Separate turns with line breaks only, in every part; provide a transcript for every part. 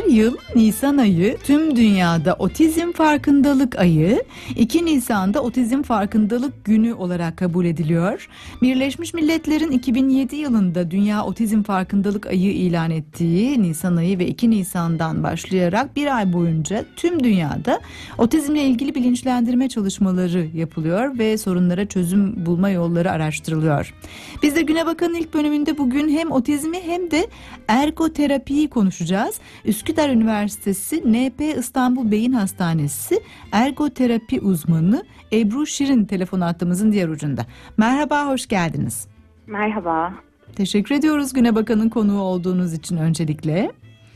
Her yıl Nisan ayı tüm dünyada otizm farkındalık ayı, 2 Nisan'da otizm farkındalık günü olarak kabul ediliyor. Birleşmiş Milletler'in 2007 yılında Dünya Otizm Farkındalık Ayı ilan ettiği Nisan ayı ve 2 Nisan'dan başlayarak bir ay boyunca tüm dünyada otizmle ilgili bilinçlendirme çalışmaları yapılıyor ve sorunlara çözüm bulma yolları araştırılıyor. Biz de Güne Bakan'ın ilk bölümünde bugün hem otizmi hem de ergoterapiyi konuşacağız. Üsküdar Üniversitesi NP İstanbul Beyin Hastanesi ergoterapi uzmanı Ebru Şirin telefon hattımızın diğer ucunda. Merhaba, hoş geldiniz.
Merhaba,
Teşekkür ediyoruz Güne Bakan'ın konuğu olduğunuz için öncelikle.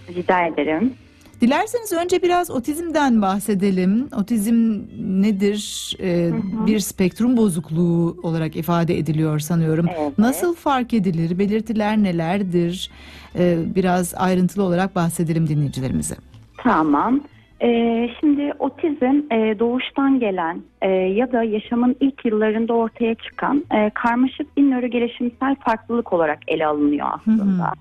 rica ederim.
Dilerseniz önce biraz otizmden bahsedelim. Otizm nedir? Ee,
hı.
Bir spektrum bozukluğu olarak ifade ediliyor sanıyorum.
Evet.
Nasıl fark edilir? Belirtiler nelerdir? Ee, biraz ayrıntılı olarak bahsedelim dinleyicilerimize.
Tamam. Ee, şimdi otizm e, doğuştan gelen e, ya da yaşamın ilk yıllarında ortaya çıkan e, karmaşık bir nörogelişimsel farklılık olarak ele alınıyor aslında.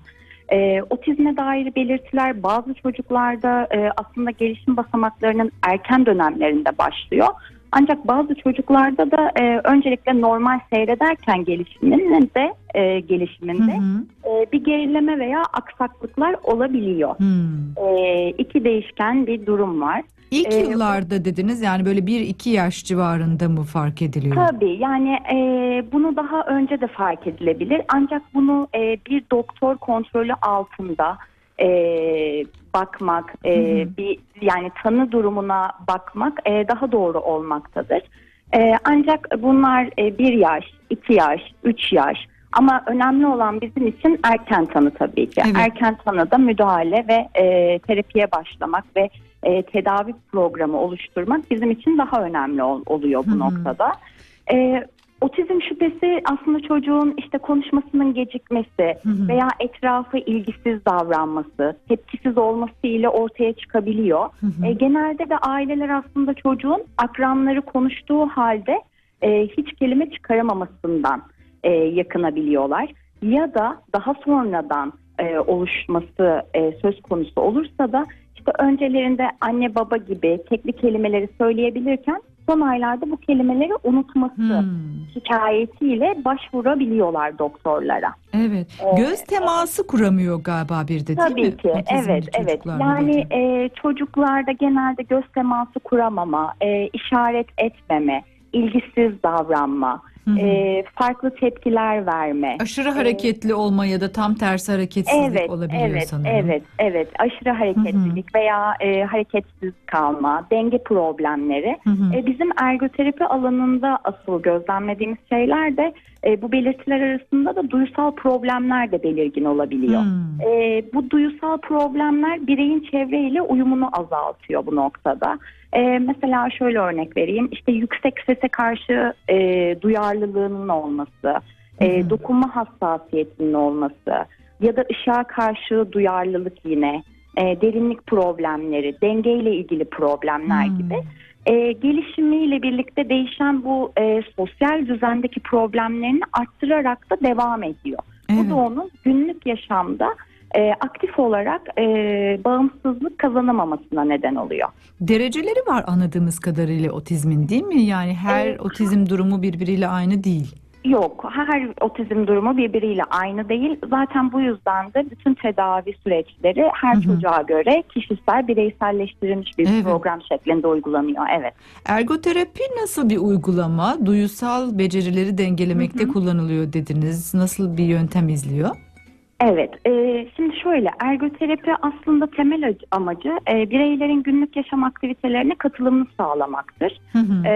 E, otizme dair belirtiler bazı çocuklarda e, aslında gelişim basamaklarının erken dönemlerinde başlıyor. Ancak bazı çocuklarda da e, öncelikle normal seyrederken gelişiminin de e, gelişiminde
Hı hı.
e, bir gerileme veya aksaklıklar olabiliyor.
Hmm.
E, iki değişken bir durum var.
İlk
Ee,
yıllarda dediniz yani böyle 1-2 yaş civarında mı fark ediliyor?
Tabii yani e, bunu daha önce de fark edilebilir. Ancak bunu e, bir doktor kontrolü altında e, bakmak, e,
Hı hı.
bir yani tanı durumuna bakmak e, daha doğru olmaktadır. E, ancak bunlar e, yaş, iki yaş, üç yaş. Ama önemli olan bizim için erken tanı tabii ki.
Evet.
Erken tanıda müdahale ve e, terapiye başlamak ve e, tedavi programı oluşturmak bizim için daha önemli ol- oluyor bu
Hı hı.
noktada. E, otizm şüphesi aslında çocuğun işte konuşmasının gecikmesi
Hı hı.
veya etrafı ilgisiz davranması, tepkisiz olması ile ortaya çıkabiliyor.
Hı hı.
E, genelde de aileler aslında çocuğun akranları konuştuğu halde e, hiç kelime çıkaramamasından e, yakınabiliyorlar. Ya da daha sonradan e, oluşması e, söz konusu olursa da işte öncelerinde anne baba gibi tekli kelimeleri söyleyebilirken son aylarda bu kelimeleri unutması
Hmm.
şikayetiyle başvurabiliyorlar doktorlara.
Evet.
Ee,
Göz teması kuramıyor galiba bir de değil
Tabii
mi?
ki
Otizmli
evet evet yani
dedi.
e, çocuklarda genelde göz teması kuramama, e, işaret etmeme, ilgisiz davranma. E, farklı tepkiler verme.
Aşırı hareketli olma ya da tam tersi hareketsizlik
Evet,
olabiliyor
evet,
sanırım.
evet, evet. Aşırı hareketlilik veya e, hareketsiz kalma, denge problemleri.
Hı hı.
E, bizim ergoterapi alanında asıl gözlemlediğimiz şeyler de e, bu belirtiler arasında da duysal problemler de belirgin olabiliyor.
Hmm.
E, bu duysal problemler bireyin çevreyle uyumunu azaltıyor bu noktada. E, mesela şöyle örnek vereyim. İşte yüksek sese karşı e, duyarlılığının olması, e, dokunma hassasiyetinin olması ya da ışığa karşı duyarlılık yine, e, derinlik problemleri, dengeyle ilgili problemler
Hmm.
gibi e, gelişimiyle birlikte değişen bu e, sosyal düzendeki problemlerini arttırarak da devam ediyor.
Evet.
Bu da onun günlük yaşamda e, aktif olarak e, bağımsızlık kazanamamasına neden oluyor.
Dereceleri var anladığımız kadarıyla otizmin değil mi? Yani her
Evet.
otizm durumu birbiriyle aynı değil.
Yok, her otizm durumu birbiriyle aynı değil. Zaten bu yüzden de bütün tedavi süreçleri her
Hı hı.
çocuğa göre kişisel, bireyselleştirilmiş bir
Evet.
program şeklinde uygulanıyor. Evet.
Ergoterapi nasıl bir uygulama? Duysal becerileri dengelemekte kullanılıyor dediniz. Nasıl bir yöntem izliyor?
Evet, e, şimdi şöyle ergoterapi aslında temel ac- amacı e, bireylerin günlük yaşam aktivitelerine katılımını sağlamaktır.
Hı hı.
E,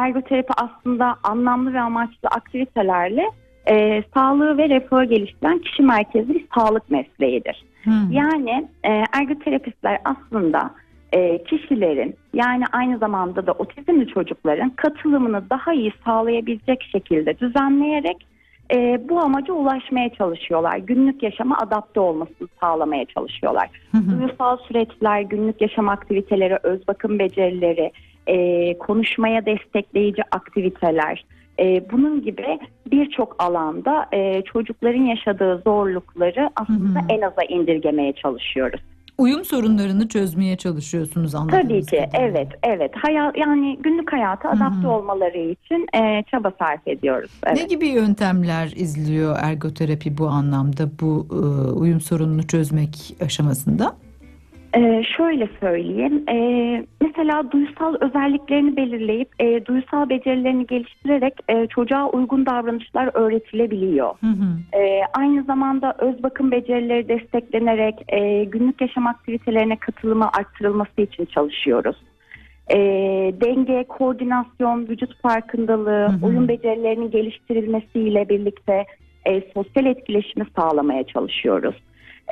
ergoterapi aslında anlamlı ve amaçlı aktivitelerle e, sağlığı ve refahı geliştiren kişi merkezli bir sağlık mesleğidir.
Hı.
Yani e, ergoterapistler aslında e, kişilerin yani aynı zamanda da otizmli çocukların katılımını daha iyi sağlayabilecek şekilde düzenleyerek e, bu amaca ulaşmaya çalışıyorlar. Günlük yaşama adapte olmasını sağlamaya çalışıyorlar. Duygusal süreçler, günlük yaşam aktiviteleri, öz bakım becerileri, e, konuşmaya destekleyici aktiviteler, e, bunun gibi birçok alanda e, çocukların yaşadığı zorlukları aslında en aza indirgemeye çalışıyoruz.
Uyum sorunlarını çözmeye çalışıyorsunuz anladığınız
Tabii ki
kadarıyla.
evet evet hayat yani günlük hayata adapte olmaları için e, çaba sarf ediyoruz. Evet.
Ne gibi yöntemler izliyor ergoterapi bu anlamda bu e, uyum sorununu çözmek aşamasında?
Ee, şöyle söyleyeyim. Ee, mesela duysal özelliklerini belirleyip e, duysal becerilerini geliştirerek e, çocuğa uygun davranışlar öğretilebiliyor.
Hı hı.
Ee, aynı zamanda öz bakım becerileri desteklenerek e, günlük yaşam aktivitelerine katılımı arttırılması için çalışıyoruz. Ee, denge, koordinasyon, vücut farkındalığı,
Hı hı.
oyun becerilerinin geliştirilmesiyle birlikte e, sosyal etkileşimi sağlamaya çalışıyoruz.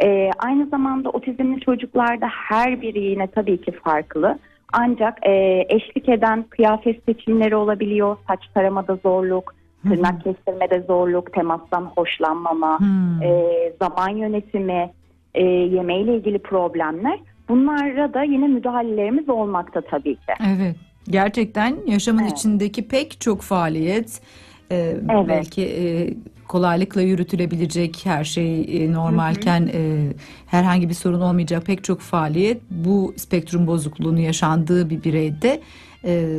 Ee, aynı zamanda otizmli çocuklarda her biri yine tabii ki farklı. Ancak e, eşlik eden kıyafet seçimleri olabiliyor, saç taramada zorluk, tırnak kestirmede zorluk, temastan hoşlanmama,
Hmm.
e, zaman yönetimi, e, yemeğiyle ilgili problemler. Bunlara da yine müdahalelerimiz olmakta tabii ki.
Evet. Gerçekten yaşamın
Evet.
içindeki pek çok faaliyet e, belki e, kolaylıkla yürütülebilecek her şey e, normalken e, herhangi bir sorun olmayacak pek çok faaliyet bu spektrum bozukluğunu yaşandığı bir bireyde e,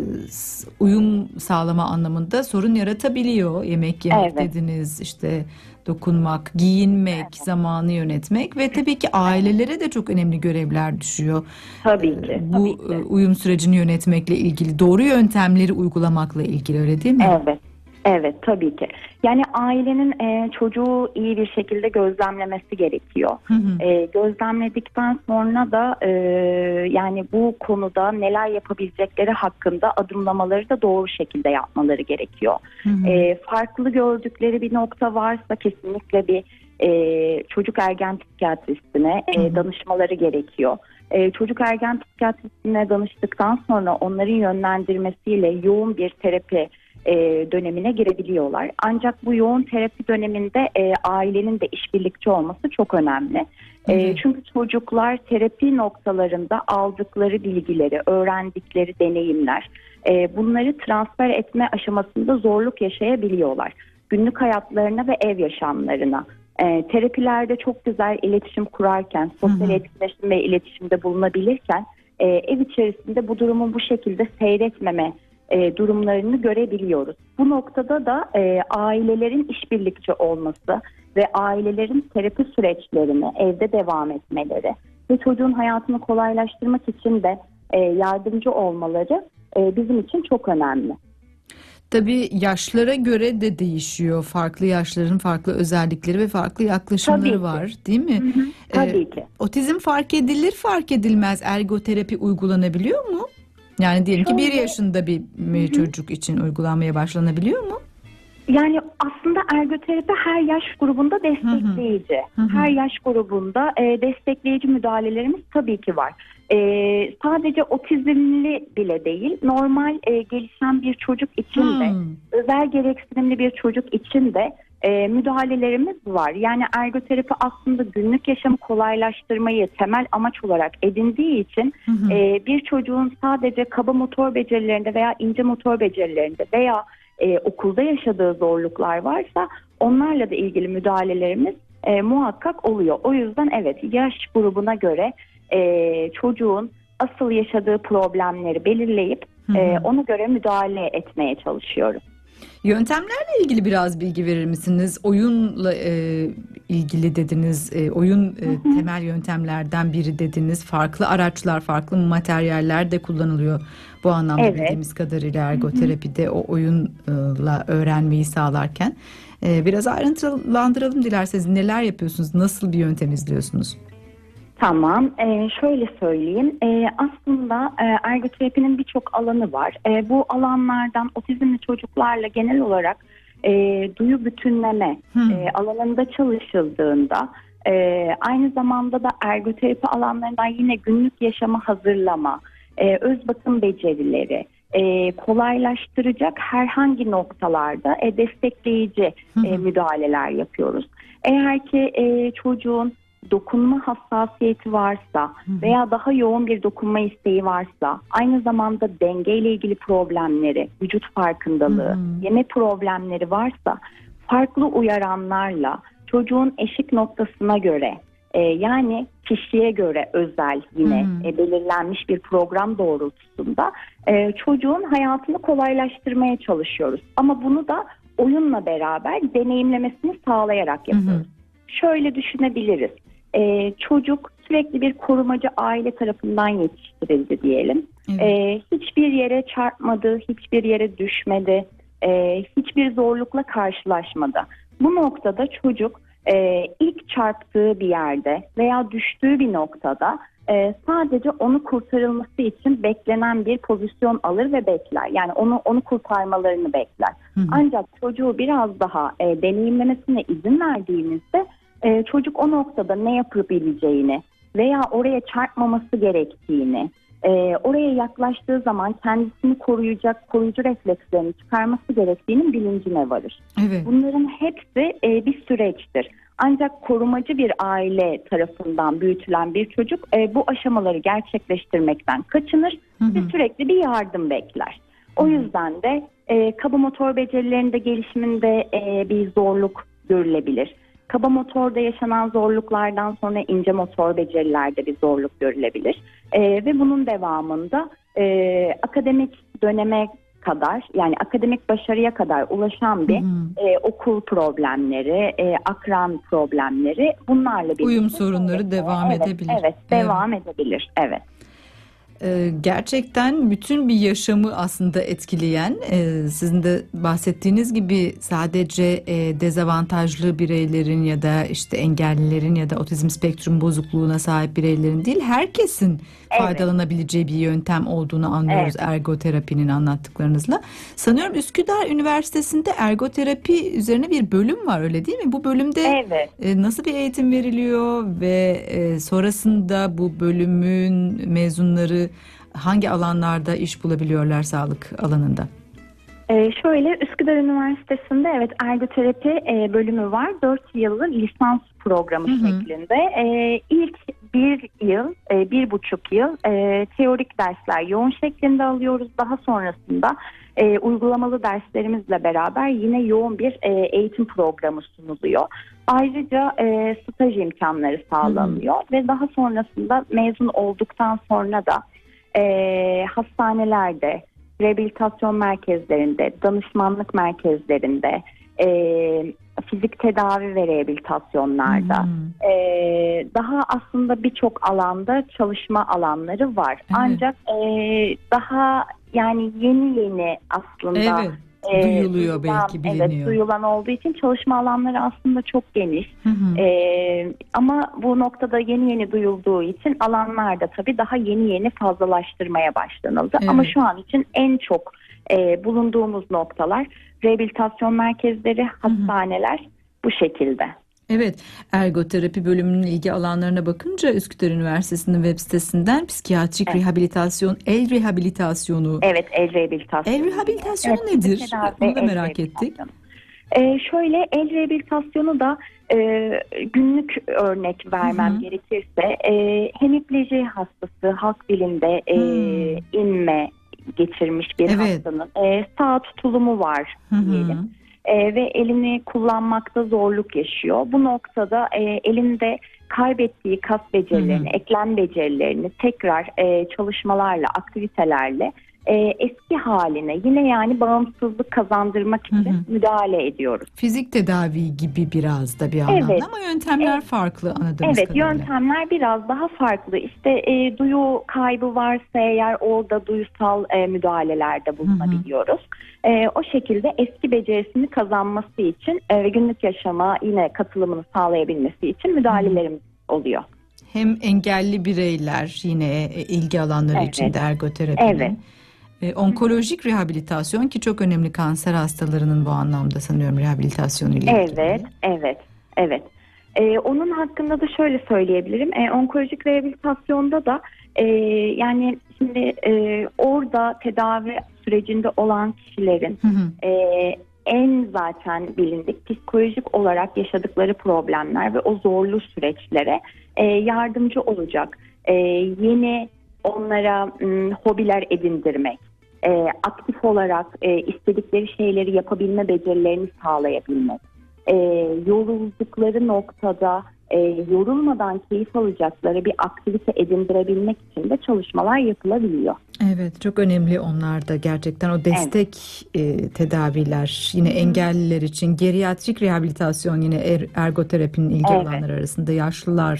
uyum sağlama anlamında sorun yaratabiliyor. Yemek yemek
Evet.
dediniz işte dokunmak, giyinmek, zamanı yönetmek ve tabii ki ailelere de çok önemli görevler düşüyor.
Tabii ki.
Bu
tabii ki.
e, uyum sürecini yönetmekle ilgili doğru yöntemleri uygulamakla ilgili öyle değil mi?
Evet. Evet tabii ki. Yani ailenin e, çocuğu iyi bir şekilde gözlemlemesi gerekiyor.
Hı hı.
E, gözlemledikten sonra da e, yani bu konuda neler yapabilecekleri hakkında adımlamaları da doğru şekilde yapmaları gerekiyor.
Hı hı.
E, farklı gördükleri bir nokta varsa kesinlikle bir e, çocuk ergen psikiyatristine e,
Hı
danışmaları gerekiyor. E, çocuk ergen psikiyatristine danıştıktan sonra onların yönlendirmesiyle yoğun bir terapi e, dönemine girebiliyorlar. Ancak bu yoğun terapi döneminde e, ailenin de işbirlikçi olması çok önemli. E,
Evet.
çünkü çocuklar terapi noktalarında aldıkları bilgileri, öğrendikleri deneyimler, e, bunları transfer etme aşamasında zorluk yaşayabiliyorlar. Günlük hayatlarına ve ev yaşamlarına. E, terapilerde çok güzel iletişim kurarken, sosyal etkileşim ve iletişimde bulunabilirken e, ev içerisinde bu durumu bu şekilde seyretmeme e, durumlarını görebiliyoruz. Bu noktada da e, ailelerin işbirlikçi olması ve ailelerin terapi süreçlerini evde devam etmeleri ve çocuğun hayatını kolaylaştırmak için de e, yardımcı olmaları e, bizim için çok önemli.
Tabii yaşlara göre de değişiyor. Farklı yaşların farklı özellikleri ve farklı yaklaşımları var değil mi? Ee,
Tabii ki.
Otizm fark edilir fark edilmez ergoterapi uygulanabiliyor mu? Yani diyelim ki bir yaşında bir bir çocuk için uygulanmaya başlanabiliyor mu?
Yani aslında ergoterapi her yaş grubunda destekleyici.
Hı hı.
Her yaş grubunda e, destekleyici müdahalelerimiz tabii ki var. E, sadece otizmli bile değil, normal e, gelişen bir çocuk için de,
Hmm.
özel gereksinimli bir çocuk için de e, müdahalelerimiz var. Yani ergoterapi aslında günlük yaşamı kolaylaştırmayı temel amaç olarak edindiği için
Hı hı.
e, bir çocuğun sadece kaba motor becerilerinde veya ince motor becerilerinde veya e, okulda yaşadığı zorluklar varsa onlarla da ilgili müdahalelerimiz e, muhakkak oluyor. O yüzden evet yaş grubuna göre e, çocuğun asıl yaşadığı problemleri belirleyip
Hı hı.
e, ona göre müdahale etmeye çalışıyoruz.
Yöntemlerle ilgili biraz bilgi verir misiniz? Oyunla e, ilgili dediniz. E, oyun e, temel yöntemlerden biri dediniz. Farklı araçlar, farklı materyaller de kullanılıyor. Bu anlamda
Evet.
bildiğimiz kadarıyla ergoterapide o oyunla öğrenmeyi sağlarken. E, biraz ayrıntılandıralım dilerseniz. Neler yapıyorsunuz? Nasıl bir yöntem izliyorsunuz?
Tamam, ee, şöyle söyleyeyim. Ee, aslında e, ergoterapinin birçok alanı var. E, bu alanlardan otizmli çocuklarla genel olarak e, duyu bütünleme
Hmm.
e, alanında çalışıldığında, e, aynı zamanda da ergoterapi alanlarından yine günlük yaşamı hazırlama, e, öz bakım becerileri, e, kolaylaştıracak herhangi noktalarda e, destekleyici e, müdahaleler yapıyoruz. Eğer ki e, çocuğun dokunma hassasiyeti varsa veya daha yoğun bir dokunma isteği varsa, aynı zamanda dengeyle ilgili problemleri, vücut farkındalığı, yeme problemleri varsa farklı uyaranlarla çocuğun eşik noktasına göre e, yani kişiye göre özel yine e, belirlenmiş bir program doğrultusunda e, çocuğun hayatını kolaylaştırmaya çalışıyoruz. Ama bunu da oyunla beraber deneyimlemesini sağlayarak yapıyoruz. Şöyle düşünebiliriz. E, çocuk sürekli bir korumacı aile tarafından yetiştirildi diyelim.
Evet.
E, hiçbir yere çarpmadı, hiçbir yere düşmedi, e, hiçbir zorlukla karşılaşmadı. Bu noktada çocuk e, ilk çarptığı bir yerde veya düştüğü bir noktada e, sadece onu kurtarılması için beklenen bir pozisyon alır ve bekler. Yani onu onu kurtarmalarını bekler.
Hı hı.
Ancak çocuğu biraz daha e, deneyimlemesine izin verdiğimizde e, çocuk o noktada ne yapabileceğini veya oraya çarpmaması gerektiğini, e, oraya yaklaştığı zaman kendisini koruyacak koruyucu reflekslerini çıkarması gerektiğinin bilincine varır.
Evet.
Bunların hepsi e, bir süreçtir. Ancak korumacı bir aile tarafından büyütülen bir çocuk e, bu aşamaları gerçekleştirmekten kaçınır
Hı hı.
ve sürekli bir yardım bekler. O yüzden de e, kaba motor becerilerinde gelişiminde e, bir zorluk görülebilir. Kaba motorda yaşanan zorluklardan sonra ince motor becerilerde bir zorluk görülebilir. E, ve bunun devamında e, akademik döneme kadar yani akademik başarıya kadar ulaşan bir e, okul problemleri, e, akran problemleri bunlarla birlikte
Uyum sorunları devam
evet,
edebilir.
Evet, devam edebilir. Evet.
Ee, gerçekten bütün bir yaşamı aslında etkileyen e, sizin de bahsettiğiniz gibi sadece e, dezavantajlı bireylerin ya da işte engellilerin ya da otizm spektrum bozukluğuna sahip bireylerin değil herkesin
Evet.
faydalanabileceği bir yöntem olduğunu anlıyoruz ergoterapinin anlattıklarınızla. Sanıyorum Üsküdar Üniversitesi'nde ergoterapi üzerine bir bölüm var öyle değil mi? Bu bölümde
Evet.
e, Nasıl bir eğitim veriliyor ve sonrasında bu bölümün mezunları hangi alanlarda iş bulabiliyorlar sağlık alanında?
Ee, şöyle Üsküdar Üniversitesi'nde evet ergoterapi e, bölümü var. 4 yıllık lisans programı
Hı hı.
şeklinde. E, ilk bir yıl, e, bir buçuk yıl e, teorik dersler yoğun şeklinde alıyoruz. Daha sonrasında e, uygulamalı derslerimizle beraber yine yoğun bir e, eğitim programı sunuluyor. Ayrıca e, staj imkanları sağlanıyor ve daha sonrasında mezun olduktan sonra da e, hastanelerde, rehabilitasyon merkezlerinde, danışmanlık merkezlerinde, e, fizik tedavi ve rehabilitasyonlarda
hı.
e, daha aslında birçok alanda çalışma alanları var. Ancak e, daha yani yeni yeni aslında
Evet,
e,
duyuluyor
duyulan-
belki biliniyor.
Evet, duyulan olduğu için çalışma alanları aslında çok geniş.
Hı hı.
Ee, ama bu noktada yeni yeni duyulduğu için alanlarda tabii daha yeni yeni fazlalaştırmaya başlanıldı.
Evet.
Ama şu an için en çok e, bulunduğumuz noktalar rehabilitasyon merkezleri, hastaneler bu şekilde.
Evet, ergoterapi bölümünün ilgi alanlarına bakınca Üsküdar Üniversitesi'nin web sitesinden psikiyatrik
Evet.
rehabilitasyon, el rehabilitasyonu.
Evet, el rehabilitasyonu.
El rehabilitasyonu
Evet,
nedir? Onu da merak ettik.
Ee, şöyle el rehabilitasyonu da e, günlük örnek vermem
Hı hı.
gerekirse e, hemipleji hastası halk dilinde e, inme geçirmiş bir
Evet.
hastanın e, sağ tutulumu var
Hı hı.
diyelim. E, ve elini kullanmakta zorluk yaşıyor. Bu noktada e, elinde kaybettiği kas becerilerini,
Hı hı.
eklem becerilerini tekrar e, çalışmalarla, aktivitelerle e, eski haline yine yani bağımsızlık kazandırmak için
Hı hı.
müdahale ediyoruz.
Fizik tedavi gibi biraz da bir anlamda
Evet.
ama yöntemler
Evet.
farklı anladığımız
Evet
kadarıyla.
yöntemler biraz daha farklı. İşte e, duyu kaybı varsa eğer orada duyusal e, müdahalelerde bulunabiliyoruz. E, o şekilde eski becerisini kazanması için e, ve günlük yaşama yine katılımını sağlayabilmesi için müdahalelerimiz oluyor.
Hem engelli bireyler yine e, ilgi alanları
Evet.
içinde ergoterapinin.
Evet.
E, onkolojik rehabilitasyon ki çok önemli kanser hastalarının bu anlamda sanıyorum rehabilitasyonu ile ilgili.
Evet, evet, evet. Ee, onun hakkında da şöyle söyleyebilirim. Ee, onkolojik rehabilitasyonda da e, yani şimdi e, orada tedavi sürecinde olan kişilerin
Hı hı.
e, en zaten bilindik psikolojik olarak yaşadıkları problemler ve o zorlu süreçlere e, yardımcı olacak. E, yeni onlara m, hobiler edindirmek, e, aktif olarak e, istedikleri şeyleri yapabilme becerilerini sağlayabilmek, e, yoruldukları noktada e, yorulmadan keyif alacakları bir aktivite edindirebilmek için de çalışmalar yapılabiliyor.
Evet çok önemli onlar da gerçekten o destek e, tedaviler yine engelliler için geriatrik rehabilitasyon yine er, ergoterapinin ilgi
Evet.
alanları arasında yaşlılarla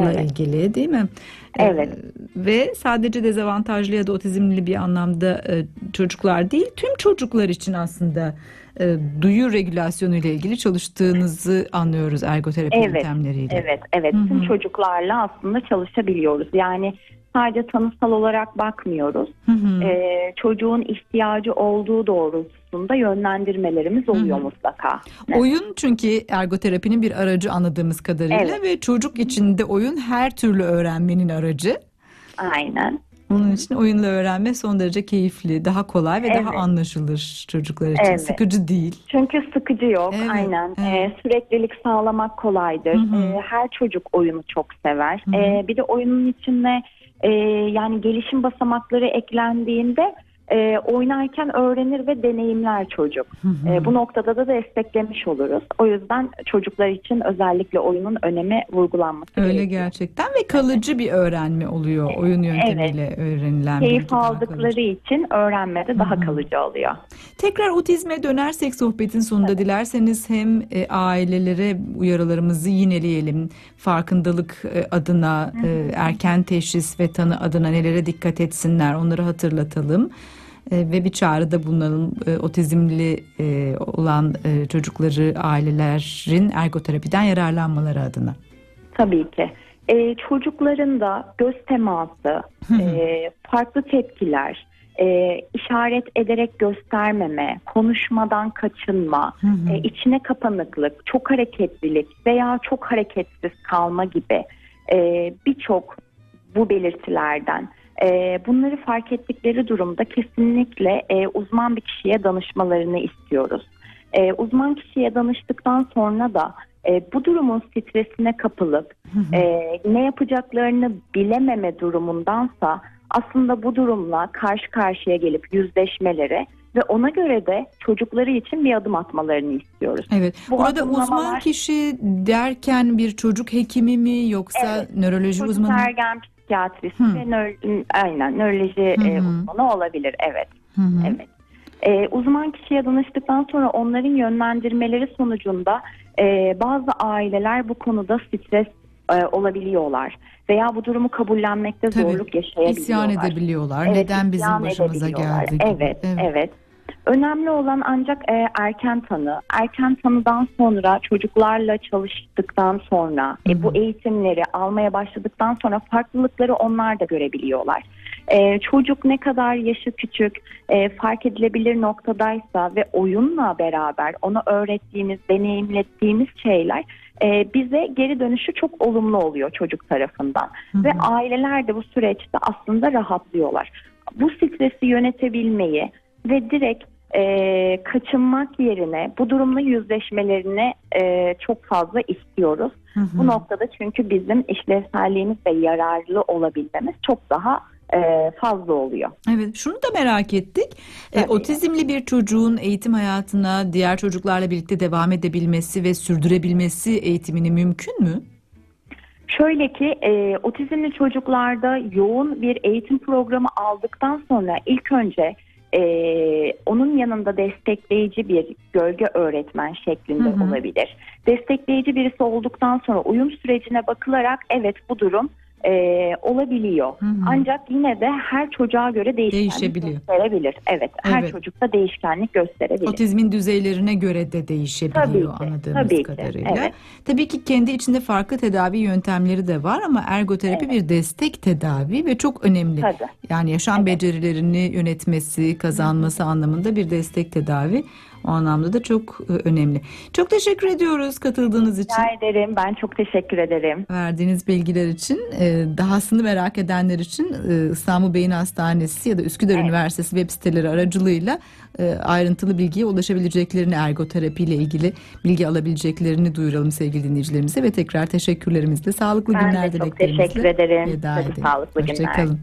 Evet.
ilgili değil mi? E,
Evet.
ve sadece dezavantajlı ya da otizmli bir anlamda e, çocuklar değil tüm çocuklar için aslında e, duyu regülasyonu ile ilgili çalıştığınızı anlıyoruz ergoterapi
Evet,
yöntemleriyle.
Evet, evet.
Hı
Tüm çocuklarla aslında çalışabiliyoruz. Yani sadece tanısal olarak bakmıyoruz.
Hı hı.
Ee, çocuğun ihtiyacı olduğu doğrultusunda yönlendirmelerimiz oluyor
Hı hı.
mutlaka.
Oyun çünkü ergoterapinin bir aracı anladığımız kadarıyla
Evet.
ve çocuk için de oyun her türlü öğrenmenin aracı.
Aynen.
Onun için oyunla öğrenme son derece keyifli, daha kolay ve daha
Evet.
anlaşılır çocuklar için.
Evet.
Sıkıcı değil.
Çünkü sıkıcı yok.
Evet,
Aynen.
evet.
Ee, süreklilik sağlamak kolaydır.
Hı hı.
Ee, her çocuk oyunu çok sever.
Hı hı.
Ee, bir de oyunun içine e, yani gelişim basamakları eklendiğinde e, oynarken öğrenir ve deneyimler çocuk.
Hı hı.
E, bu noktada da desteklemiş oluruz. O yüzden çocuklar için özellikle oyunun önemi vurgulanması
Öyle
gerekiyor.
gerçekten ve kalıcı bir öğrenme oluyor oyun yöntemiyle öğrenilen bilgi
Keyif aldıkları
kalıcı.
için öğrenmede daha
Hı hı.
kalıcı oluyor.
Tekrar otizme dönersek sohbetin sonunda dilerseniz hem e, ailelere uyarılarımızı yineleyelim. Farkındalık e, adına, e, erken teşhis ve tanı adına nelere dikkat etsinler onları hatırlatalım. E, ve bir çağrıda bulunalım e, otizmli e, olan çocukları ailelerin ergoterapiden yararlanmaları adına.
Tabii ki. Ee, çocukların da göz teması, e, farklı tepkiler, e, işaret ederek göstermeme, konuşmadan kaçınma,
Hı hı.
e, içine kapanıklık, çok hareketlilik veya çok hareketsiz kalma gibi e, birçok bu belirtilerden e, bunları fark ettikleri durumda kesinlikle e, uzman bir kişiye danışmalarını istiyoruz. E, uzman kişiye danıştıktan sonra da e, bu durumun stresine kapılıp e, ne yapacaklarını bilememe durumundansa aslında bu durumla karşı karşıya gelip yüzleşmeleri ve ona göre de çocukları için bir adım atmalarını istiyoruz.
Evet.
Bu
Burada
adımlamalar-
uzman kişi derken bir çocuk hekimi mi yoksa
Evet.
nöroloji
Çocuk
uzmanı?
ergen psikiyatristi
Hı.
ve nö- aynen nöroloji e,
Hı hı.
uzmanı olabilir. Evet.
Hı.
Evet. Ee, uzman kişiye danıştıktan sonra onların yönlendirmeleri sonucunda e, bazı aileler bu konuda stres e, olabiliyorlar veya bu durumu kabullenmekte
Tabii,
zorluk yaşayabiliyorlar.
İsyan edebiliyorlar.
Evet,
Neden bizim başımıza geldi gibi.
Evet, evet. Önemli olan ancak e, erken tanı. Erken tanıdan sonra çocuklarla çalıştıktan sonra
Hı
e, bu eğitimleri almaya başladıktan sonra farklılıkları onlar da görebiliyorlar. E, çocuk ne kadar yaşı küçük e, fark edilebilir noktadaysa ve oyunla beraber ona öğrettiğimiz, deneyimlettiğimiz şeyler e, bize geri dönüşü çok olumlu oluyor çocuk tarafından.
Hı hı.
Ve aileler de bu süreçte aslında rahatlıyorlar. Bu stresi yönetebilmeyi ve direkt e, kaçınmak yerine bu durumla yüzleşmelerini e, çok fazla istiyoruz.
Hı hı.
Bu noktada çünkü bizim işlevselliğimiz ve yararlı olabilmemiz çok daha e, fazla oluyor.
Evet, şunu da merak ettik. E,
Tabii.
otizmli bir çocuğun eğitim hayatına diğer çocuklarla birlikte devam edebilmesi ve sürdürebilmesi eğitimini mümkün mü?
Şöyle ki e, otizmli çocuklarda yoğun bir eğitim programı aldıktan sonra ilk önce e, onun yanında destekleyici bir gölge öğretmen şeklinde
Hı hı.
olabilir. Destekleyici birisi olduktan sonra uyum sürecine bakılarak evet bu durum e, olabiliyor.
Hı hı.
Ancak yine de her çocuğa göre değişkenlik gösterebilir. Evet, her
Evet.
çocukta değişkenlik gösterebilir.
Otizmin düzeylerine göre de değişebiliyor
Tabii ki,
anladığımız
tabii ki,
kadarıyla.
evet.
Tabii ki kendi içinde farklı tedavi yöntemleri de var ama ergoterapi bir destek tedavi ve çok önemli.
Tabii.
Yani yaşam becerilerini yönetmesi, kazanması anlamında bir destek tedavi. O anlamda da çok e, önemli. Çok teşekkür ediyoruz katıldığınız için.
Rica ederim. Ben çok teşekkür ederim.
Verdiğiniz bilgiler için, e, dahasını merak edenler için e, İstanbul Beyin Hastanesi ya da Üsküdar
Evet.
Üniversitesi web siteleri aracılığıyla ayrıntılı bilgiye ulaşabileceklerini, ergoterapi ile ilgili bilgi alabileceklerini duyuralım sevgili dinleyicilerimize ve tekrar teşekkürlerimizle, sağlıklı
Ben
günler
de çok
dileklerimizle
teşekkür ederim.
veda edelim.
sağlıklı günler.
Hoşçakalın.